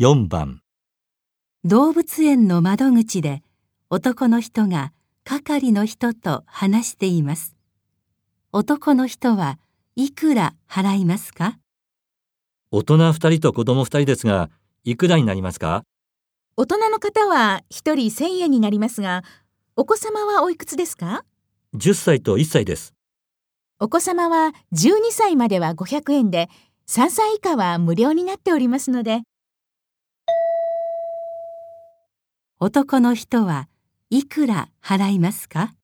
4番動物園の窓口で男の人が係の人と話しています。男の人はいくら払いますか？大人2人と子供2人ですが、いくらになりますか？大人の方は1人1000円になりますが、お子様はおいくつですか ?10 歳と1歳です。お子様は12歳までは500円で、3歳以下は無料になっておりますので、男の人はいくら払いますか？